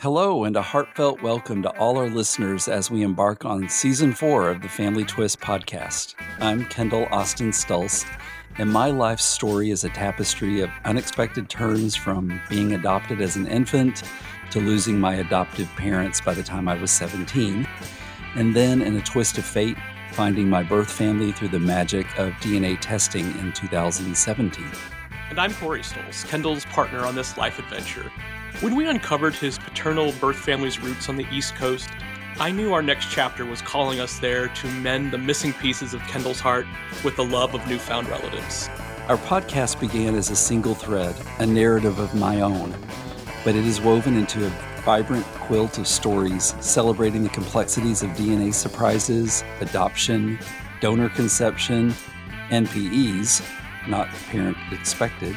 Hello, and a heartfelt welcome to all our listeners as we embark on season four of the Family Twist podcast. I'm Kendall Austin Stulse, and my life story is a tapestry of unexpected turns from being adopted as an infant to losing my adoptive parents by the time I was 17, and then in a twist of fate, finding my birth family through the magic of DNA testing in 2017. And I'm Corey Stulse, Kendall's partner on this life adventure. When we uncovered his paternal birth family's roots on the East Coast, I knew our next chapter was calling us there to mend the missing pieces of Kendall's heart with the love of newfound relatives. Our podcast began as a single thread, a narrative of my own, but it is woven into a vibrant quilt of stories celebrating the complexities of DNA surprises, adoption, donor conception, NPEs, not parent expected,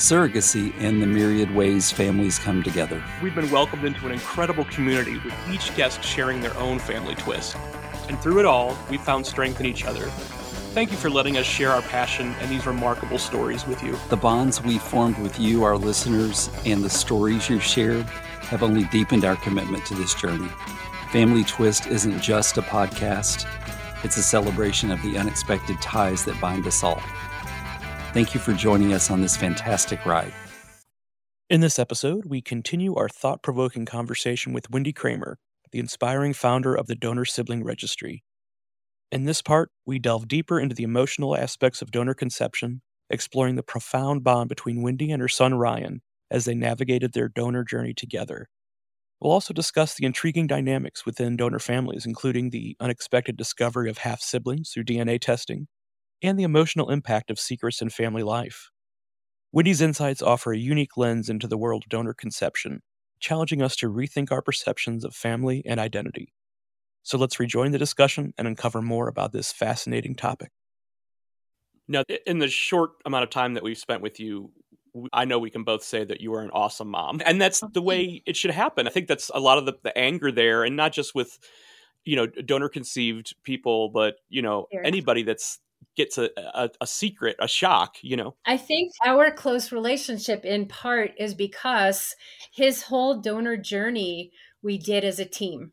surrogacy, and the myriad ways families come together. We've been welcomed into an incredible community with each guest sharing their own family twist. And through it all, we've found strength in each other. Thank you for letting us share our passion and these remarkable stories with you. The bonds we formed with you, our listeners, and the stories you've shared have only deepened our commitment to this journey. Family Twist isn't just a podcast, it's a celebration of the unexpected ties that bind us all. Thank you for joining us on this fantastic ride. In this episode, we continue our thought provoking conversation with Wendy Kramer, the inspiring founder of the Donor Sibling Registry. In this part, we delve deeper into the emotional aspects of donor conception, exploring the profound bond between Wendy and her son Ryan as they navigated their donor journey together. We'll also discuss the intriguing dynamics within donor families, including the unexpected discovery of half siblings through DNA testing, and the emotional impact of secrets in family life. Wendy's insights offer a unique lens into the world of donor conception, challenging us to rethink our perceptions of family and identity. So let's rejoin the discussion and uncover more about this fascinating topic. Now, in the short amount of time that we've spent with you, I know we can both say that you are an awesome mom. And that's the way it should happen. I think that's a lot of the, the anger there, and not just with, you know, donor conceived people, but, you know, anybody that's gets a, a, a, secret, a shock, you know. I think our close relationship in part is because his whole donor journey we did as a team.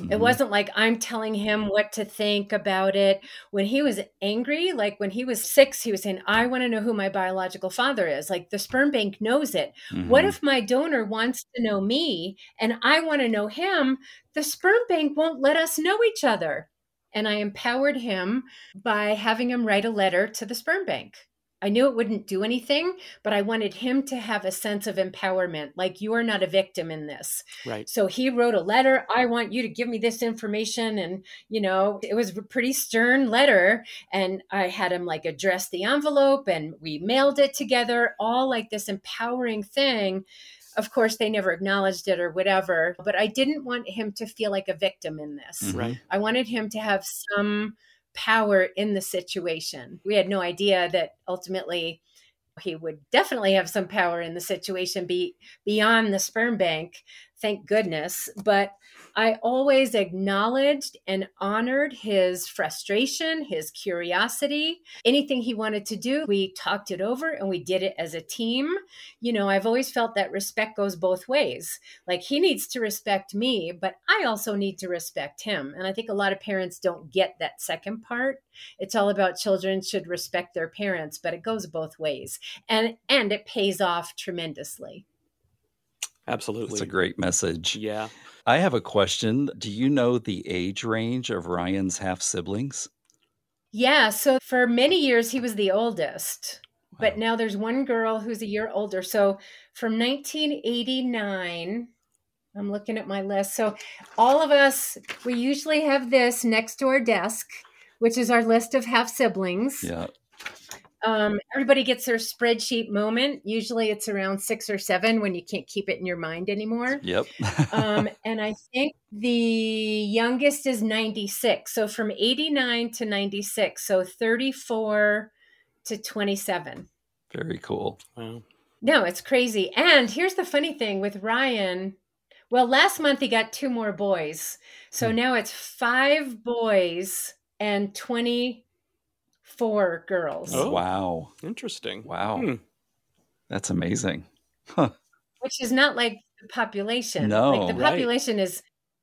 Mm-hmm. It wasn't like I'm telling him what to think about it. When he was angry, like when he was six, he was saying, I want to know who my biological father is. Like the sperm bank knows it. Mm-hmm. What if my donor wants to know me and I want to know him? The sperm bank won't let us know each other and I empowered him by having him write a letter to the sperm bank. I knew it wouldn't do anything, but I wanted him to have a sense of empowerment like you are not a victim in this. Right. So he wrote a letter, I want you to give me this information and you know, it was a pretty stern letter and I had him like address the envelope and we mailed it together, all like this empowering thing of course, they never acknowledged it or whatever, but I didn't want him to feel like a victim in this. Mm-hmm. Right. I wanted him to have some power in the situation. We had no idea that ultimately he would definitely have some power in the situation be beyond the sperm bank thank goodness but I always acknowledged and honored his frustration, his curiosity, anything he wanted to do. We talked it over and we did it as a team. You know, I've always felt that respect goes both ways. Like he needs to respect me, but I also need to respect him. And I think a lot of parents don't get that second part. It's all about children should respect their parents, but it goes both ways. And and it pays off tremendously. Absolutely. It's a great message. Yeah. I have a question. Do you know the age range of Ryan's half siblings? Yeah. So for many years, he was the oldest. Wow. But now there's one girl who's a year older. So from 1989, I'm looking at my list. So all of us, we usually have this next to our desk, which is our list of half siblings. Yeah. Um, everybody gets their spreadsheet moment. Usually it's around six or seven when you can't keep it in your mind anymore. Yep. um, and I think the youngest is 96. So from 89 to 96. So 34 to 27. Very cool. Wow. No, it's crazy. And here's the funny thing with Ryan. Well, last month he got two more boys. So hmm. now it's five boys and 20 four girls. Oh, wow. Interesting. Wow. Hmm. That's amazing. Huh. Which is not like the the population. No. Like the Right. population is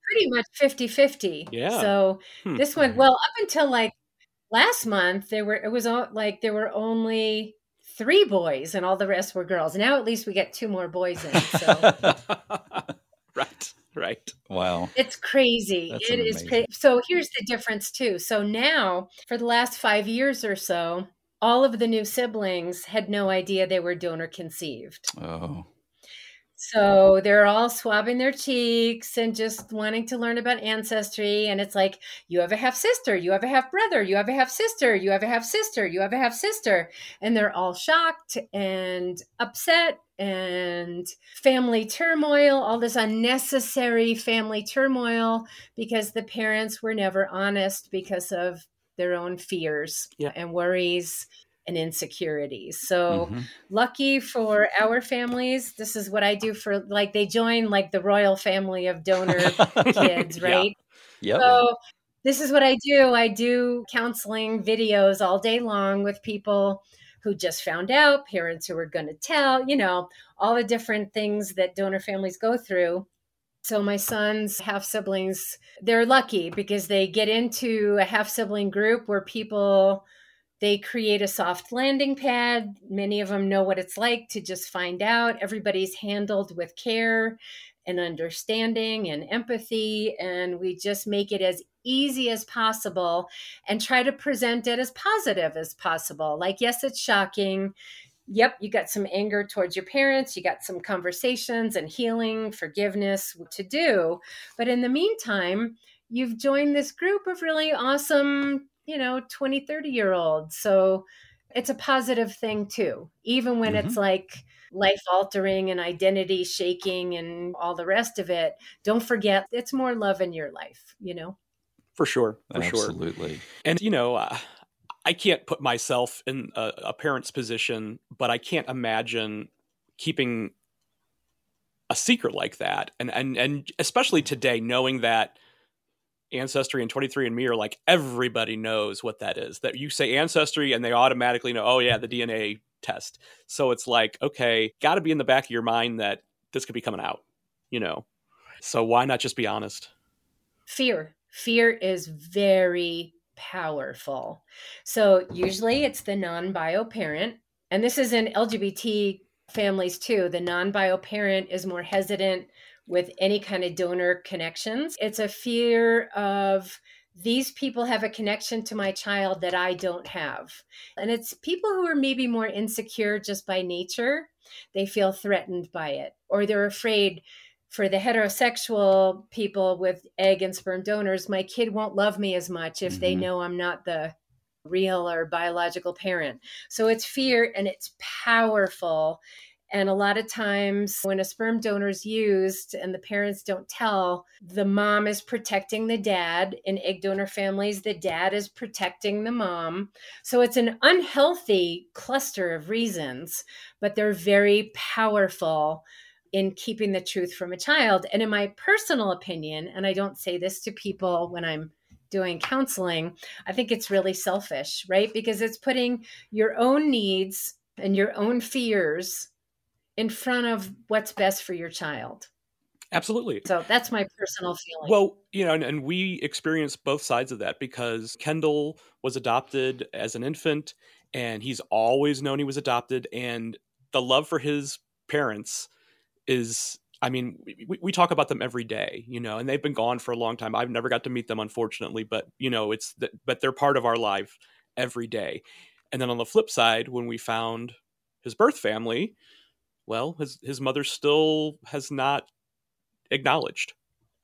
pretty much 50-50. Yeah. So Hmm. this one, well, up until like last month, there were it was o- like there were only three boys and all the rest were girls. Now at least we get two more boys in. So right, right. wow. it's crazy. That's It is amazing. crazy. So here's the difference too. So now, for the last five years or so, all of the new siblings had no idea they were donor conceived. Oh. So they're all swabbing their cheeks and just wanting to learn about ancestry. And it's like, you have a half sister, you have a half brother, you have a half sister, you have a half sister, you have a half sister. And they're all shocked and upset and family turmoil, all this unnecessary family turmoil because the parents were never honest because of their own fears Yeah. and worries and insecurities. So, Mhm. lucky for our families this is what i do for like they join like the royal family of donor kids Yeah. right Yep. so this is what i do i do counseling videos all day long with people who just found out parents who are going to tell you know all the different things that donor families go through so my sons half siblings they're lucky because they get into a half sibling group where people they create a soft landing pad. Many of them know what it's like to just find out. Everybody's handled with care and understanding and empathy. And we just make it as easy as possible and try to present it as positive as possible. Like, yes, it's shocking. Yep, you got some anger towards your parents, you got some conversations and healing, forgiveness to do. But in the meantime, you've joined this group of really awesome you know 20 30 year olds so it's a positive thing too even when it's mm-hmm. like life altering and identity shaking and all the rest of it don't forget it's more love in your life you know For sure, for sure. Absolutely. And you know, uh, I can't put myself in a, a parent's position, but I can't imagine keeping a secret like that, and and and especially today, knowing that ancestry and 23andme are like everybody knows what that is that you say ancestry and they automatically know oh yeah the dna test. So it's like okay got to be in the back of your mind that this could be coming out you know? So why not just be honest? Fear. Fear is very powerful. So usually it's the non-bio parent and this is in lgbt families too. The non-bio parent is more hesitant with any kind of donor connections. It's a fear of these people have a connection to my child that I don't have. And it's people who are maybe more insecure just by nature. They feel threatened by it, or they're afraid for the heterosexual people with egg and sperm donors, my kid won't love me as much if they Mhm. know I'm not the real or biological parent. So it's fear and it's powerful. And a lot of times, when a sperm donor is used and the parents don't tell, the mom is protecting the dad. In egg donor families, the dad is protecting the mom. So it's an unhealthy cluster of reasons, but they're very powerful in keeping the truth from a child. And in my personal opinion, and I don't say this to people when I'm doing counseling, I think it's really selfish, right? Because it's putting your own needs and your own fears in front of what's best for your child. absolutely So that's my personal feeling. Well, you know, and, and we experienced both sides of that because Kendall was adopted as an infant and he's always known he was adopted. And the love for his parents is, I mean, we, we talk about them every day, you know, and they've been gone for a long time. I've never got to meet them, unfortunately, but, you know, it's, the, but they're part of our life every day. And then on the flip side, when we found his birth family, well, his, his mother still has not acknowledged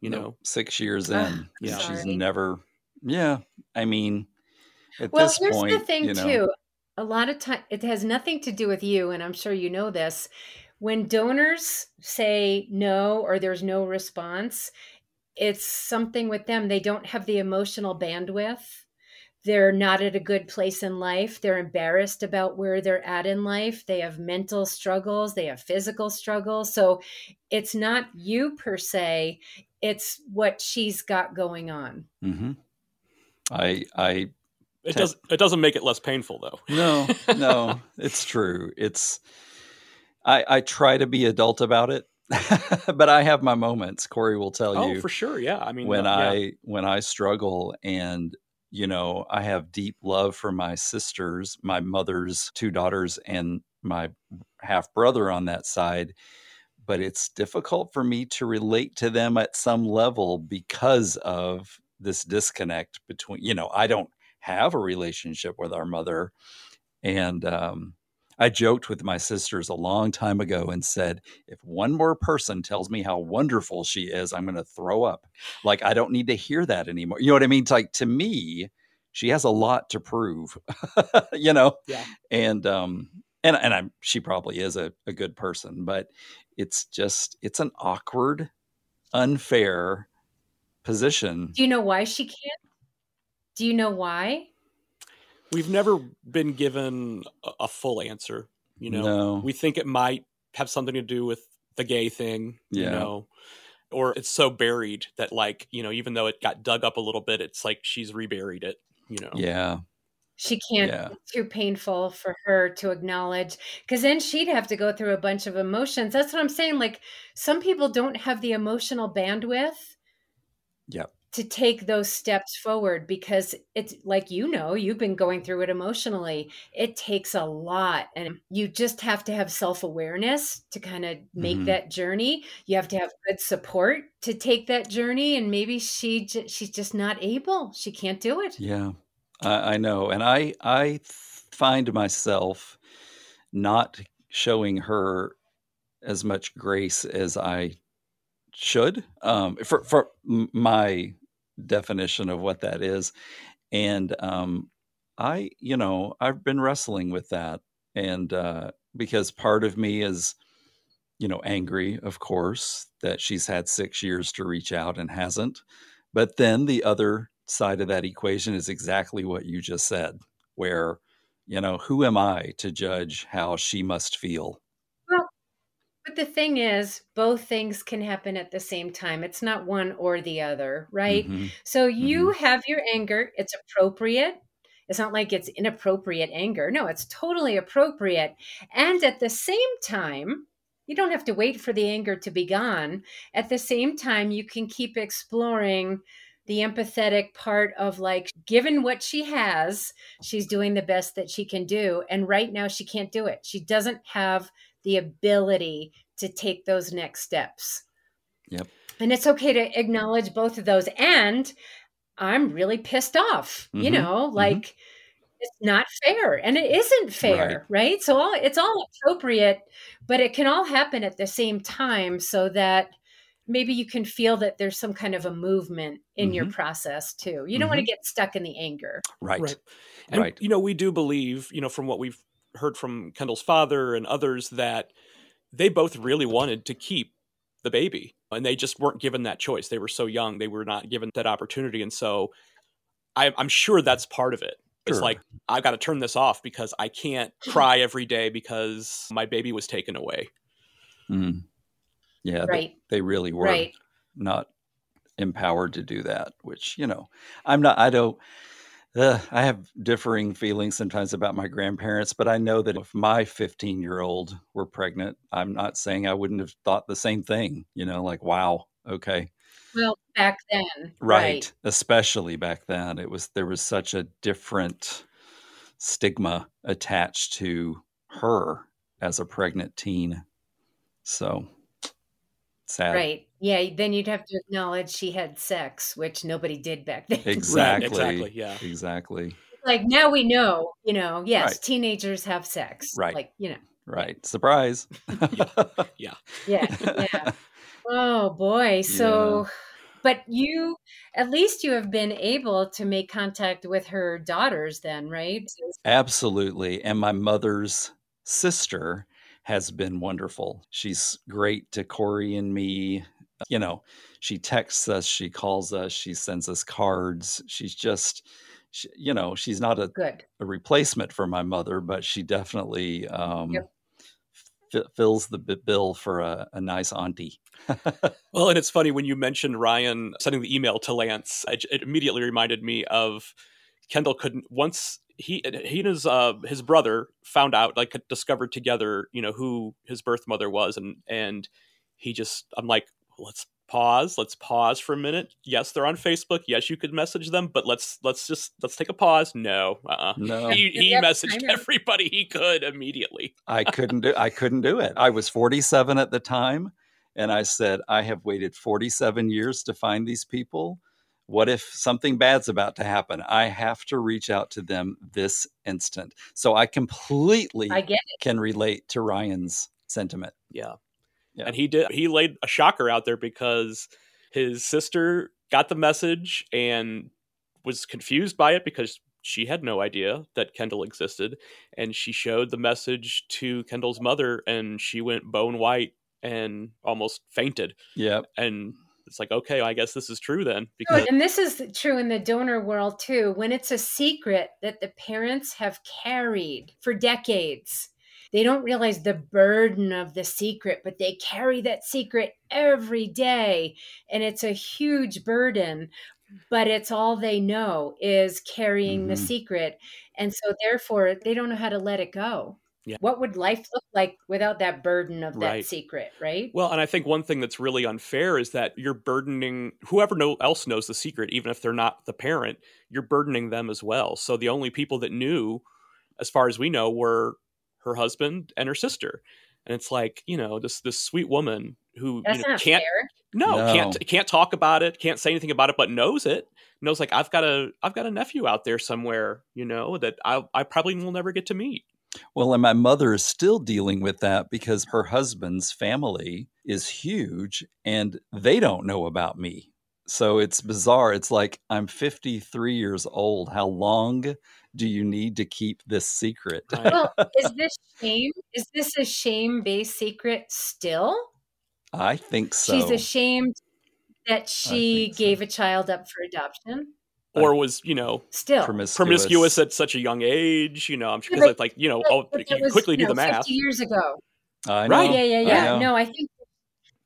you Nope. know six years in. Yeah. She's never, yeah. I mean, at well, this here's point, the thing you know, too. A lot of time it has nothing to do with you, and I'm sure you know this. When donors say no or there's no response, it's something with them. They don't have the emotional bandwidth. They're not at a good place in life. They're embarrassed about where they're at in life. They have mental struggles. They have physical struggles. So it's not you per se, it's what she's got going on. hmm I, I, it does it doesn't make it less painful though no, no, it's true. It's, I, I try to be adult about it. but I have my moments. Corey will tell oh, you for sure. Yeah. I mean, when uh, yeah. I when I struggle and you know I have deep love for my sisters, my mother's two daughters, and my half brother on that side. But it's difficult for me to relate to them at some level because of this disconnect between, you know, I don't have a relationship with our mother. And um, I joked with my sisters a long time ago and said, if one more person tells me how wonderful she is, I'm going to throw up. Like, I don't need to hear that anymore. You know what I mean? It's like, to me, she has a lot to prove, you know? Yeah. And, um, and, and I'm, she probably is a, a good person, but it's just, it's an awkward, unfair position. Do you know why she can't? Do you know why? We've never been given a, a full answer. You know, No. we think it might have something to do with the gay thing. You know, or it's so buried that like you know, even though it got dug up a little bit, it's like she's reburied it. You know. Yeah. She can't. Yeah. It's too painful for her to acknowledge because then she'd have to go through a bunch of emotions. That's what I'm saying. Like some people don't have the emotional bandwidth Yep. To take those steps forward because it's like you know you've been going through it emotionally it takes a lot and you just have to have self-awareness to kind of make Mhm. that journey. You have to have good support to take that journey and maybe she she's just not able. She can't do it. Yeah, I, I know, and I I find myself not showing her as much grace as I should um, for for my definition of what that is, and um, I you know I've been wrestling with that, and uh, because part of me is you know angry, of course, that she's had six years to reach out and hasn't, but then the other side of that equation is exactly what you just said, where, you know, who am I to judge how she must feel? The thing is both things can happen at the same time it's not one or the other right Mhm. So you have your anger, it's appropriate. It's not like it's inappropriate anger. No, it's totally appropriate. And at the same time, you don't have to wait for the anger to be gone. At the same time, you can keep exploring the empathetic part of like, given what she has, she's doing the best that she can do. And right now, she can't do it. She doesn't have the ability to take those next steps. Yep. And it's okay to acknowledge both of those. And I'm really pissed off, you Mhm, know, mm-hmm. like it's not fair and it isn't fair, right? So all it's all appropriate, but it can all happen at the same time so that maybe you can feel that there's some kind of a movement in your mm-hmm. process too. You don't want to mm-hmm. get stuck in the anger. Right. Right. And Right. you know, we do believe, you know, from what we've heard from Kendall's father and others that they both really wanted to keep the baby and they just weren't given that choice. They were so young, they were not given that opportunity. And so I, I'm sure that's part of it. It's Sure. like, i've got to turn this off because I can't cry every day because my baby was taken away. Mm. Yeah. they- They, really were Right. not empowered to do that, which, you know, I'm not, I don't, uh, I have differing feelings sometimes about my grandparents, but I know that if my 15 year old were pregnant, I'm not saying I wouldn't have thought the same thing, you know, like, wow, okay. Well, back then. right especially back then it was there was such a different stigma attached to her as a pregnant teen so sad Right. Yeah. Then you'd have to acknowledge she had sex, which nobody did back then. exactly exactly, yeah. exactly like now we know, you know, yes, Right. teenagers have sex. Right. Like, you know, right surprise yeah. Yeah. oh boy. So, but you, at least you have been able to make contact with her daughters then, right? absolutely and my mother's sister has been wonderful she's great to corey and me you know she texts us she calls us she sends us cards she's just she, you know she's not a Good. a replacement for my mother, but she definitely um, Yep. fi- fills the bi- bill for a, a nice auntie. Well, and it's funny when you mentioned Ryan sending the email to Lance, it, it immediately reminded me of Kendall couldn't once he he and his uh his brother found out like discovered together you know who his birth mother was and and he just I'm like, let's pause let's pause for a minute yes they're on facebook yes you could message them but let's let's just let's take a pause no uh-uh. No. he, he Yep, messaged everybody he could immediately I couldn't do I couldn't do it. I was 47 at the time and I said I have waited 47 years to find these people. What if something bad's about to happen? I have to reach out to them this instant. So I completely I get can relate to Ryan's sentiment. yeah. Yeah. and he did he laid a shocker out there because his sister got the message and was confused by it because she had no idea that Kendall existed and she showed the message to Kendall's mother and she went bone white and almost fainted Yeah. and it's like okay I guess this is true then because And this is true in the donor world too. When it's a secret that the parents have carried for decades, they don't realize the burden of the secret, but they carry that secret every day. And it's a huge burden, but it's all they know is carrying the Mhm. secret. And so, therefore, they don't know how to let it go. Yeah. What would life look like without that burden of that Right. secret, right? Well, and I think one thing that's really unfair is that you're burdening whoever know, else knows the secret, even if they're not the parent, you're burdening them as well. So the only people that knew, as far as we know, were her husband and her sister. And it's like, you know, this this sweet woman who That's you know, not can't fair. no, No. can't can't talk about it, can't say anything about it, but knows it. Knows like I've got a I've got a nephew out there somewhere, you know, that I I probably will never get to meet. Well, and my mother is still dealing with that because her husband's family is huge and they don't know about me. So it's bizarre. It's like I'm 53 years old. How long do you need to keep this secret? Well, is this shame? Is this a shame based secret still? I think so. She's ashamed that she think so. gave a child up for adoption. Or was, you know, Still. promiscuous. promiscuous at such a young age, you know, I'm sure Yeah, because like, you know, But- oh, but you that was, quickly you do know, the math. 50 years ago. I know. Right. Yeah, yeah, I yeah. know. No, I think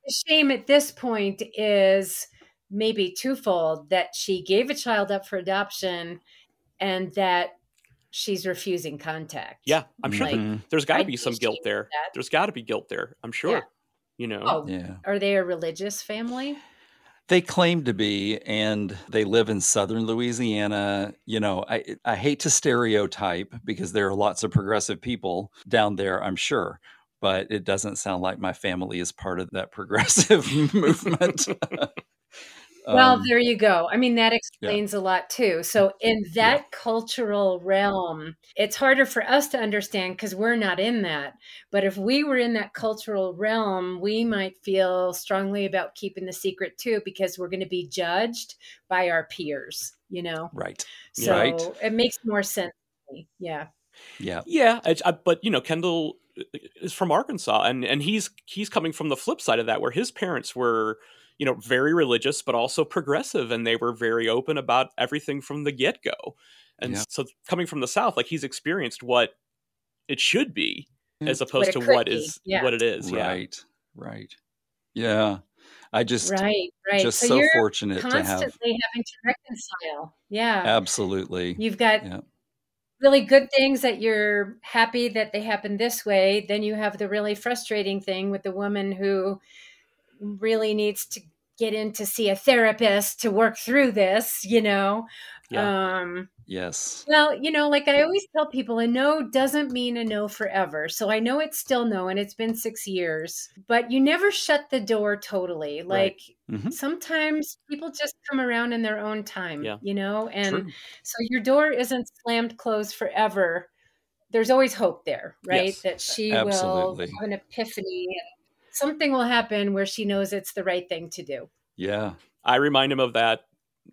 the shame at this point is maybe twofold that she gave a child up for adoption and that she's refusing contact. Yeah, I'm sure Like, Mhm. there's got to be be some guilt there. that. There's got to be guilt there. I'm sure. Yeah. You know. Oh, yeah. are they a religious family? They claim to be, and they live in southern Louisiana. You know, I I hate to stereotype because there are lots of progressive people down there, I'm sure, but it doesn't sound like my family is part of that progressive movement. Well, Um, there you go. I mean, that explains a lot too. So, in that cultural realm, it's harder for us to understand because we're not in that. But if we were in that cultural realm, we might feel strongly about keeping the secret too because we're going to be judged by our peers, you know? right. So, Right. it makes more sense. to me. Yeah. Yeah. Yeah, it's, I, but you know, Kendall is from Arkansas, and and he's he's coming from the flip side of that, where his parents were, you know, very religious, but also progressive, and they were very open about everything from the get go. And Yeah. so, coming from the South, like he's experienced what it should be, Yeah. as mm. opposed it to could what be, is yeah. what it is. Yeah. Right. Right. Yeah. I just Right. Right. just so, so you're fortunate to have constantly having to reconcile. Yeah. absolutely. You've got Yeah. really good things that you're happy that they happen this way. Then you have the really frustrating thing with the woman who really needs to get in to see a therapist to work through this, you know. Um Yes. well, you know, like I always tell people, a no doesn't mean a no forever. So I know it's still no and it's been 6 years, but you never shut the door totally. Like Mhm. sometimes people just come around in their own time, Yeah. you know, and True. so your door isn't slammed closed forever. There's always hope there, right? Yes. That she Absolutely. will have an epiphany and something will happen where she knows it's the right thing to do. Yeah. I remind him of that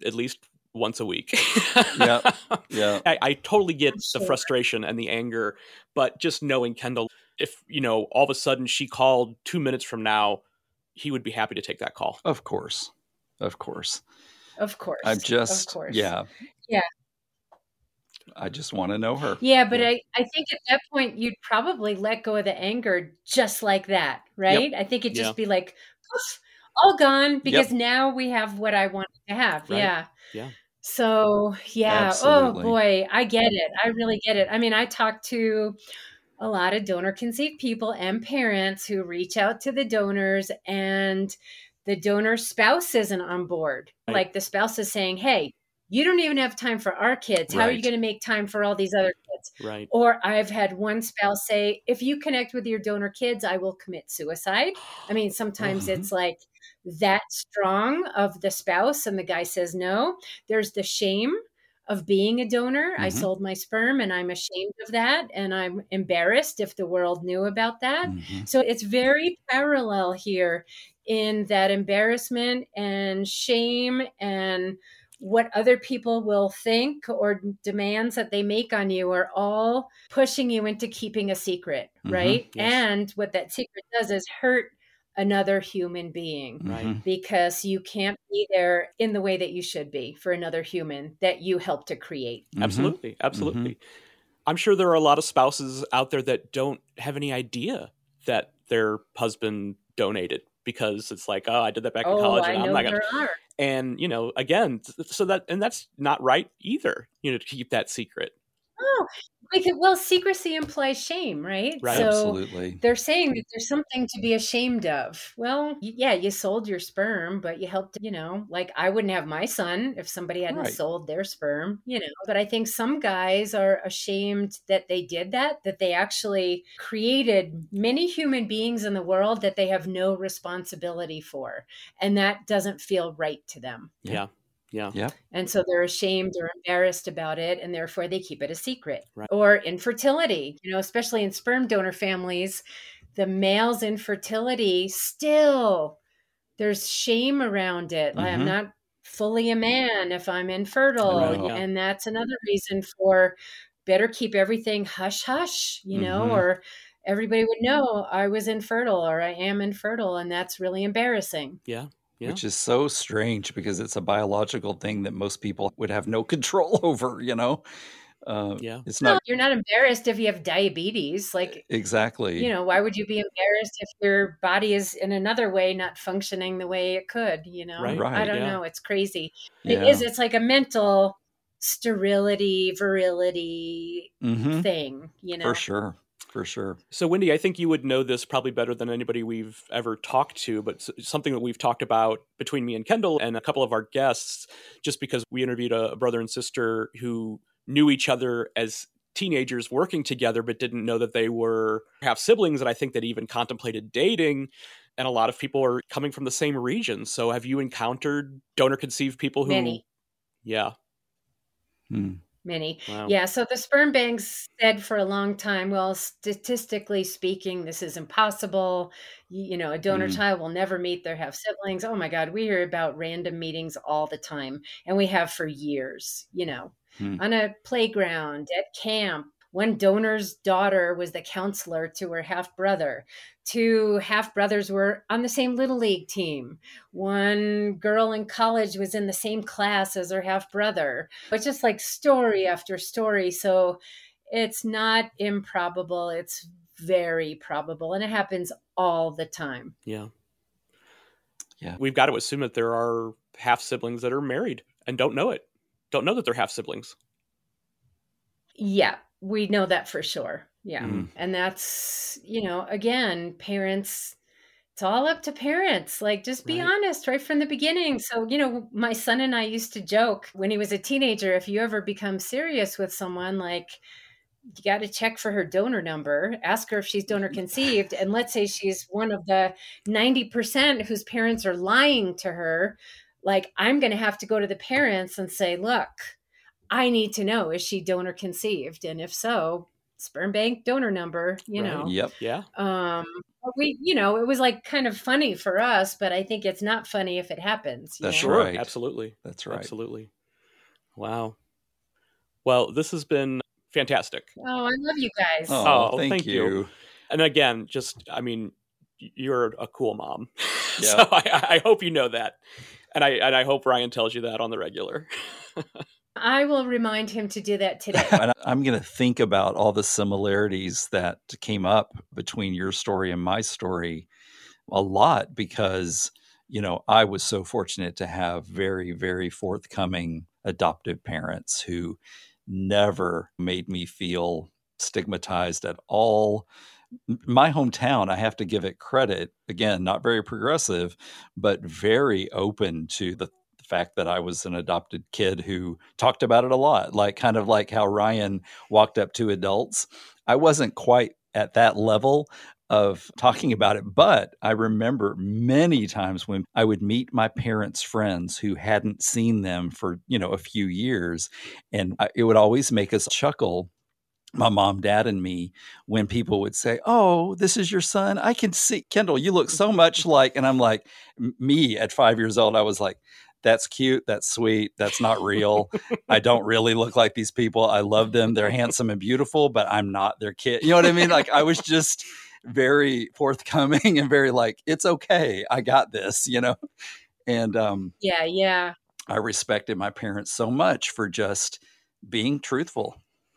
at least once a week. Yeah. Yeah. I, I totally get the frustration and the anger, but just knowing Kendall, if you know, all of a sudden she called two minutes from now, he would be happy to take that call. Of course. Of course. Of course. I'm just, of just course. yeah. Yeah. I just want to know her. Yeah, but Yeah. I, I think at that point you'd probably let go of the anger just like that, right? I think it'd just Yeah. be like, poof, all gone because now we have what I wanted to have. Right. Yeah. Yeah. So yeah. Oh, Absolutely. Oh boy, I get it. I really get it. I mean, I talked to a lot of donor conceived people and parents who reach out to the donors and the donor spouse isn't on board. Right. Like the spouse is saying, Hey, you don't even have time for our kids. How right. are you going to make time for all these other kids? Right. Or I've had one spouse say, if you connect with your donor kids, I will commit suicide. I mean, sometimes mm-hmm. it's like that strong of the spouse, and the guy says no. There's the shame of being a donor. Mm-hmm. I sold my sperm and I'm ashamed of that. And I'm embarrassed if the world knew about that. Mm-hmm. So it's very parallel here in that embarrassment and shame and what other people will think or demands that they make on you are all pushing you into keeping a secret, mm-hmm, right? Yes. And what that secret does is hurt another human being right mm-hmm. because you can't be there in the way that you should be for another human that you helped to create mm-hmm. absolutely absolutely mm-hmm. i'm sure there are a lot of spouses out there that don't have any idea that their husband donated because it's like oh i did that back in oh, college and I am not gonna are. and you know again so that and that's not right either you know to keep that secret. Oh because, well, secrecy implies shame, right? Right. So Absolutely. They're saying that there's something to be ashamed of. Well, yeah, you sold your sperm, but you helped, you know, like I wouldn't have my son if somebody hadn't right. sold their sperm, you know. But I think some guys are ashamed that they did that, that they actually created many human beings in the world that they have no responsibility for. And that doesn't feel right to them. Yeah. Yeah. Yeah. And so they're ashamed or embarrassed about it and therefore they keep it a secret. Right. Or infertility, you know, especially in sperm donor families, the male's infertility still there's shame around it. Mm-hmm. I'm not fully a man if I'm infertile. yeah. And that's another reason for better keep everything hush hush, you know, mm-hmm. or everybody would know I was infertile or I am infertile and that's really embarrassing. Yeah. Yeah. Which is so strange because it's a biological thing that most people would have no control over, you know? Uh, yeah. It's not. you're not embarrassed if you have diabetes. Like, exactly. You know, why would you be embarrassed if your body is in another way not functioning the way it could? You know, right. right I don't yeah. know. It's crazy. Yeah. It is. It's like a mental sterility, virility mm-hmm. thing, you know? For sure for sure. So, Wendy, I think you would know this probably better than anybody we've ever talked to, but something that we've talked about between me and Kendall and a couple of our guests, just because we interviewed a brother and sister who knew each other as teenagers working together, but didn't know that they were half siblings, and I think that even contemplated dating. And a lot of people are coming from the same region. So, have you encountered donor conceived people who? Many. Yeah. Hmm many. Wow. Yeah. So the sperm banks said for a long time, well, statistically speaking, this is impossible. You, you know, a donor mm. child will never meet their half siblings. Oh my God, we hear about random meetings all the time, and we have for years. You know, mm. on a playground, at camp, one donor's daughter was the counselor to her half brother. Two half brothers were on the same little league team. One girl in college was in the same class as her half brother. It's just like story after story. So it's not improbable. It's very probable. And it happens all the time. Yeah. Yeah. We've got to assume that there are half siblings that are married and don't know it, don't know that they're half siblings. Yeah we know that for sure. Yeah. Mm. And that's, you know, again, parents, it's all up to parents. Like, just be right. honest right from the beginning. So, you know, my son and I used to joke when he was a teenager if you ever become serious with someone, like, you got to check for her donor number, ask her if she's donor conceived. And let's say she's one of the 90% whose parents are lying to her. Like, I'm going to have to go to the parents and say, look, I need to know is she donor conceived? And if so, sperm bank donor number, you right. know. Yep. Yeah. Um we you know, it was like kind of funny for us, but I think it's not funny if it happens. That's know? right. Absolutely. That's right. Absolutely. Wow. Well, this has been fantastic. Oh, I love you guys. Oh, oh thank, thank you. you. And again, just I mean, you're a cool mom. Yeah. so I, I hope you know that. And I and I hope Ryan tells you that on the regular. I will remind him to do that today. I'm going to think about all the similarities that came up between your story and my story a lot because, you know, I was so fortunate to have very, very forthcoming adoptive parents who never made me feel stigmatized at all. My hometown, I have to give it credit, again, not very progressive, but very open to the fact that I was an adopted kid who talked about it a lot, like kind of like how Ryan walked up to adults. I wasn't quite at that level of talking about it, but I remember many times when I would meet my parents' friends who hadn't seen them for, you know, a few years and it would always make us chuckle my mom, dad, and me when people would say, Oh, this is your son. I can see Kendall, you look so much like, and I'm like, me at five years old, I was like, that's cute. That's sweet. That's not real. I don't really look like these people. I love them. They're handsome and beautiful, but I'm not their kid. You know what I mean? Like I was just very forthcoming and very like, it's okay. I got this, you know? And um Yeah, yeah. I respected my parents so much for just being truthful.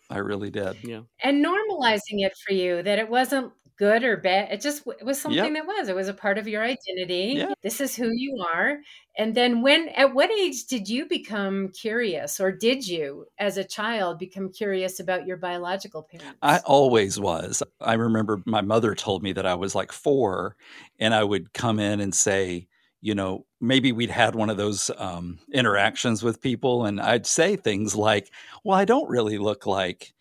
I really did. Yeah. And normalizing it for you that it wasn't good or bad. It just it was something Yep. that was. It was a part of your identity. Yeah. This is who you are. And then when at what age did you become curious or did you as a child become curious about your biological parents? I always was. I remember my mother told me that I was like four, and I would come in and say, you know, maybe we'd had one of those um, interactions with people, and I'd say things like, well, I don't really look like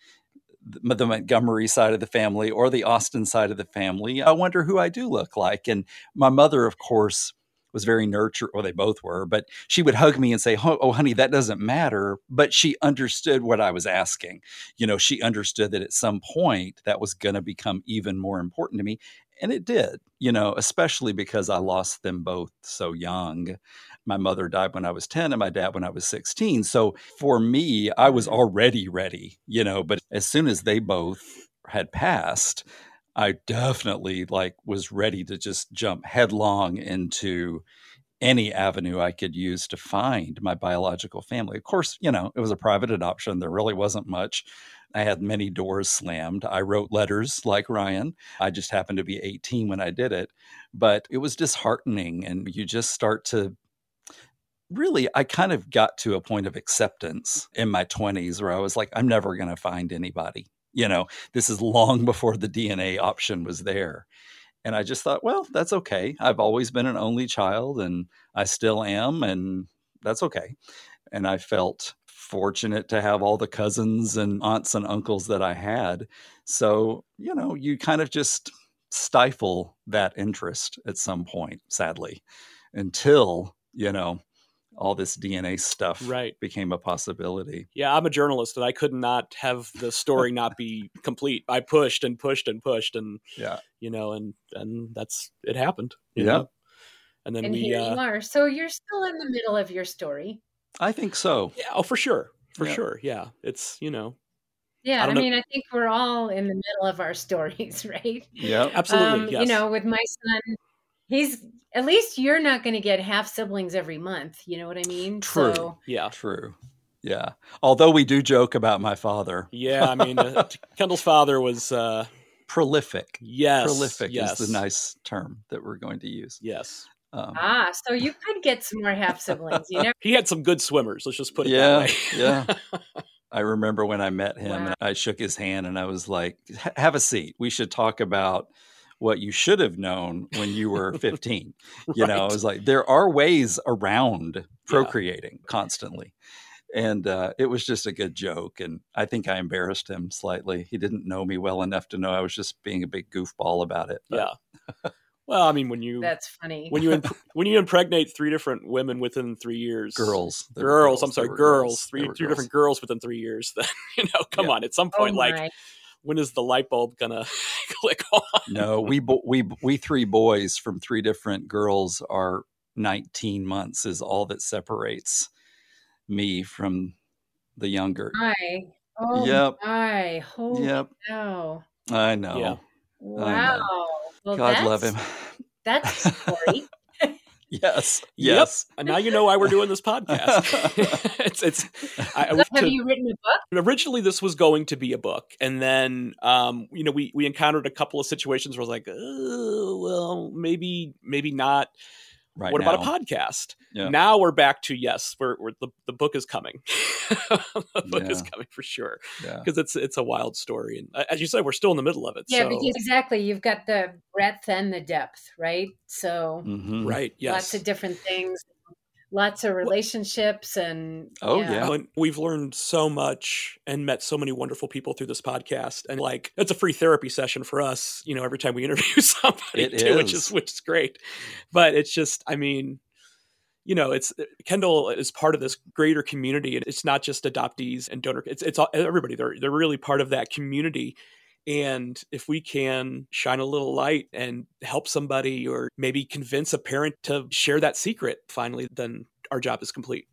the Montgomery side of the family or the Austin side of the family. I wonder who I do look like. And my mother, of course, was very nurture, or they both were, but she would hug me and say, oh, honey, that doesn't matter. But she understood what I was asking. You know, she understood that at some point that was going to become even more important to me. And it did, you know, especially because I lost them both so young. My mother died when I was 10 and my dad when I was 16. So for me, I was mm-hmm. already ready, you know, but as soon as they both had passed, I definitely like was ready to just jump headlong into any avenue I could use to find my biological family. Of course, you know, it was a private adoption. There really wasn't much. I had many doors slammed. I wrote letters like Ryan. I just happened to be 18 when I did it, but it was disheartening. And you just start to really, I kind of got to a point of acceptance in my 20s where I was like, I'm never going to find anybody. You know, this is long before the DNA option was there. And I just thought, well, that's okay. I've always been an only child and I still am, and that's okay. And I felt fortunate to have all the cousins and aunts and uncles that I had. So, you know, you kind of just stifle that interest at some point, sadly, until, you know, all this DNA stuff Right. became a possibility. Yeah, I'm a journalist and I could not have the story not be complete. I pushed and pushed and pushed and Yeah. you know, and and that's it happened. you Yeah. know? And then and we here you uh are. So you're still in the middle of your story. I think so. yeah, oh for sure. For Yeah. sure. Yeah. It's, you know, Yeah, I I, don't know- mean, I think we're all in the middle of our stories, right? Yeah, absolutely. Um, yes. You know, with my son, he's at least you're not going to get half siblings every month. You know what I mean? True. So, yeah. True. Yeah. Although we do joke about my father. Yeah, I mean, uh, Kendall's father was uh Prolific. yes. Prolific yes. is the nice term that we're going to use. Yes. Um, ah, so you could get some more half siblings. You never. He had some good swimmers, let's just put it Yeah, that way. yeah. I remember when I met him Wow. and I shook his hand and I was like, have a seat. We should talk about what you should have known when you were 15. You know, I was like, there are ways around procreating constantly. And uh, it was just a good joke. And I think I embarrassed him slightly. He didn't know me well enough to know I was just being a big goofball about it. But Yeah. Well, I mean, when you That's funny. when you imp- when you impregnate three different women within three years, Girls. They were girls, I'm sorry, were girls, three were three girls. different girls within three years. Then you know, come Yeah. on, at some oh point, like my. When is the light bulb gonna click on? no, we bo- we we three boys from three different girls are 19 months is all that separates me from the younger. my. Oh Yep. my. Holy Yep, cow. I know. Yeah. Wow. Well, God love him. That's a story. yes, Yep. yes. And now you know why we're doing this podcast. it's it's. I, I- Have to- you written a book? originally this was going to be a book and then um you know we we encountered a couple of situations where I was like oh, well maybe maybe not Right what now. about a podcast? Yeah. Now we're back to yes, we're, we're the, the book is coming. the book is coming for sure Yeah. because it's it's a wild story, and uh, as you said, we're still in the middle of it. Yeah, so, because exactly, you've got the breadth and the depth, right? So Mhm. right, yes. lots of different things, lots of relationships, and Oh, yeah. And we've learned so much and met so many wonderful people through this podcast. And like, it's a free therapy session for us, you know, every time we interview somebody It too, which is. is which is great. But it's just, I mean, you know, it's uh, Kendall is part of this greater community, and it's not just adoptees and donor. It's it's all, everybody. They're they're really part of that community. And if we can shine a little light and help somebody, or maybe convince a parent to share that secret, finally, then our job is complete.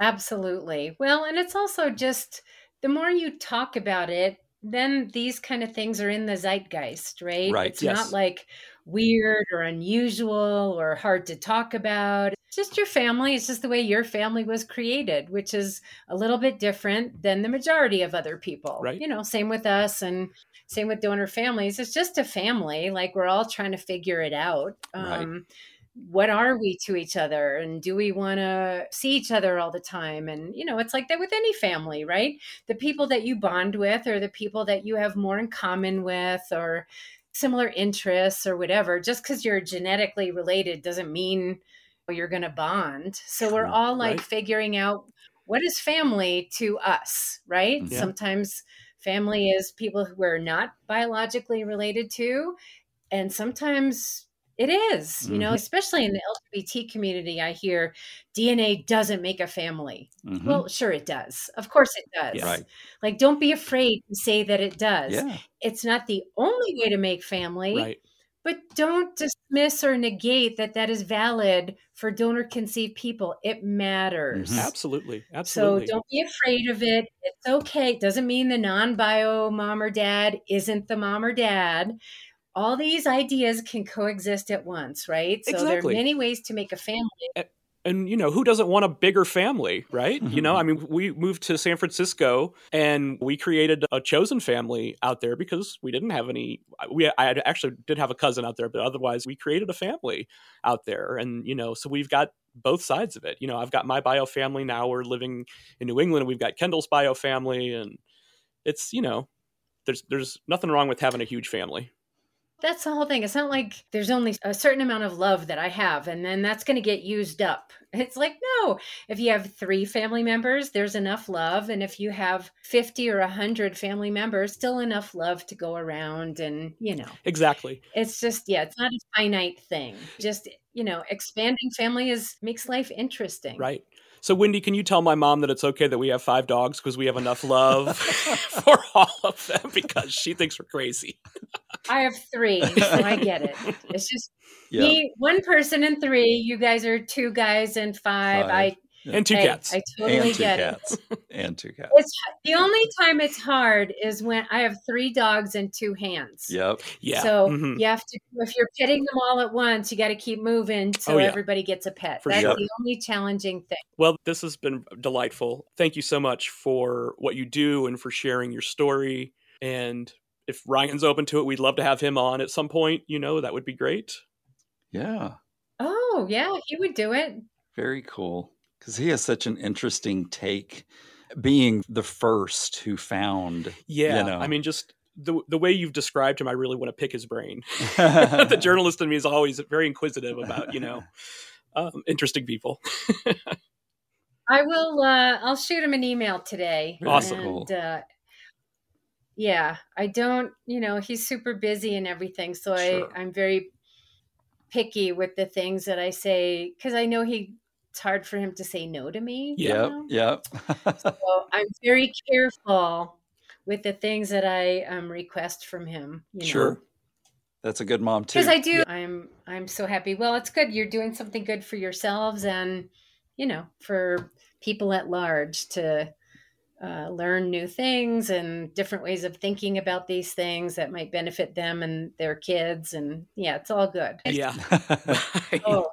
Absolutely. Well, and it's also just the more you talk about it, then these kind of things are in the zeitgeist, right? Right, It's yes. not like weird or unusual or hard to talk about. Just your family. It's just the way your family was created, which is a little bit different than the majority of other people. Right. You know, same with us and same with donor families. It's just a family. Like we're all trying to figure it out. Right. Um, what are we to each other and do we want to see each other all the time and you know it's like that with any family right the people that you bond with or the people that you have more in common with or similar interests or whatever just because you're genetically related doesn't mean you're going to bond so we're all like Right. figuring out what is family to us right Yeah. sometimes family is people who we're not biologically related to and sometimes it is, you know, Mhm. especially in the LGBT community. I hear DNA doesn't make a family. Mhm. Well, sure, it does. Of course, it does. Yes. Right. Like, don't be afraid to say that it does. yeah. It's not the only way to make family, Right. But don't dismiss or negate that that is valid for donor conceived people. It matters. Mhm. Absolutely. Absolutely. So don't be afraid of it. It's okay. It doesn't mean the non bio mom or dad isn't the mom or dad. All these ideas can coexist at once, right? So there are many ways to make a family. And you know who doesn't want a bigger family right? You mm-hmm. know i mean we moved to san francisco and we created a chosen family out there because we didn't have any we i actually did have a cousin out there but otherwise we created a family out there. And you know so we've got both sides of it. You know i've got my bio family. Now we're living in new england we've got kendall's bio family. And it's you know there's there's nothing wrong with having a huge family That's the whole thing. It's not like there's only a certain amount of love that I have, and then that's going to get used up. It's like, no, if you have three family members, there's enough love. And if you have 50 or 100 family members, still enough love to go around. And, you know, exactly it's just yeah it's not a finite thing just you know expanding family is makes life interesting Right. So, Wendy, can you tell my mom that it's okay that we have five dogs because we have enough love for all of them because she thinks we're crazy? i have three so i get it it's just Yeah. me one person and three you guys are two guys and five, Five. And two I, cats. I totally and two get it cats. and two cats. it's the only time it's hard is when i have three dogs and two hands Yep. yeah. So Mhm. you have to, if you're petting them all at once, you got to keep moving so Oh, yeah. everybody gets a pet. For That's sure. the only challenging thing. Well, this has been delightful. Thank you so much for what you do and for sharing your story. And if Ryan's open to it, we'd love to have him on at some point. You know, that would be great. Yeah. Oh, yeah, he would do it. Very cool. Because he has such an interesting take, being the first who found. Yeah. You know. I mean, just the, the way you've described him, I really want to pick his brain. the journalist in me is always very inquisitive about, you know, um, interesting people. I will. uh I'll shoot him an email today. Awesome. And, uh, yeah, I don't. You know, he's super busy and everything, so Sure. I I'm very picky with the things that I say because I know he. It's hard for him to say no to me. you Yep. know? Yep. So I'm very careful with the things that I um, request from him. You know? Sure. That's a good mom too. because I do. I'm I'm so happy. Well, it's good. You're doing something good for yourselves, and you know, for people at large to uh, learn new things and different ways of thinking about these things that might benefit them and their kids. And yeah, it's all good. Yeah. Oh,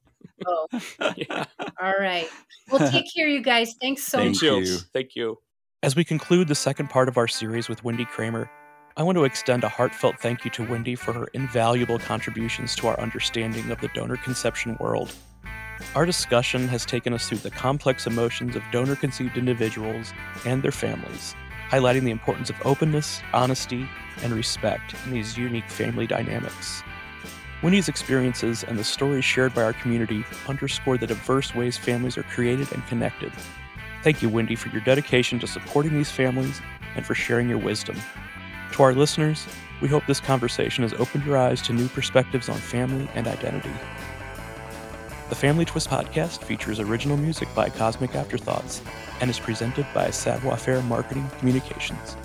oh, yeah. all right. Well, take care, you guys. Thanks so Thank much. you. you. Thank you. As we conclude the second part of our series with Wendy Kramer, I want to extend a heartfelt thank you to Wendy for her invaluable contributions to our understanding of the donor conception world. Our discussion has taken us through the complex emotions of donor conceived individuals and their families, highlighting the importance of openness, honesty, and respect in these unique family dynamics. Wendy's experiences and the stories shared by our community underscore the diverse ways families are created and connected. Thank you, Wendy, for your dedication to supporting these families and for sharing your wisdom. To our listeners, we hope this conversation has opened your eyes to new perspectives on family and identity. The Family Twist podcast features original music by Cosmic Afterthoughts and is presented by Savoir Faire Marketing Communications.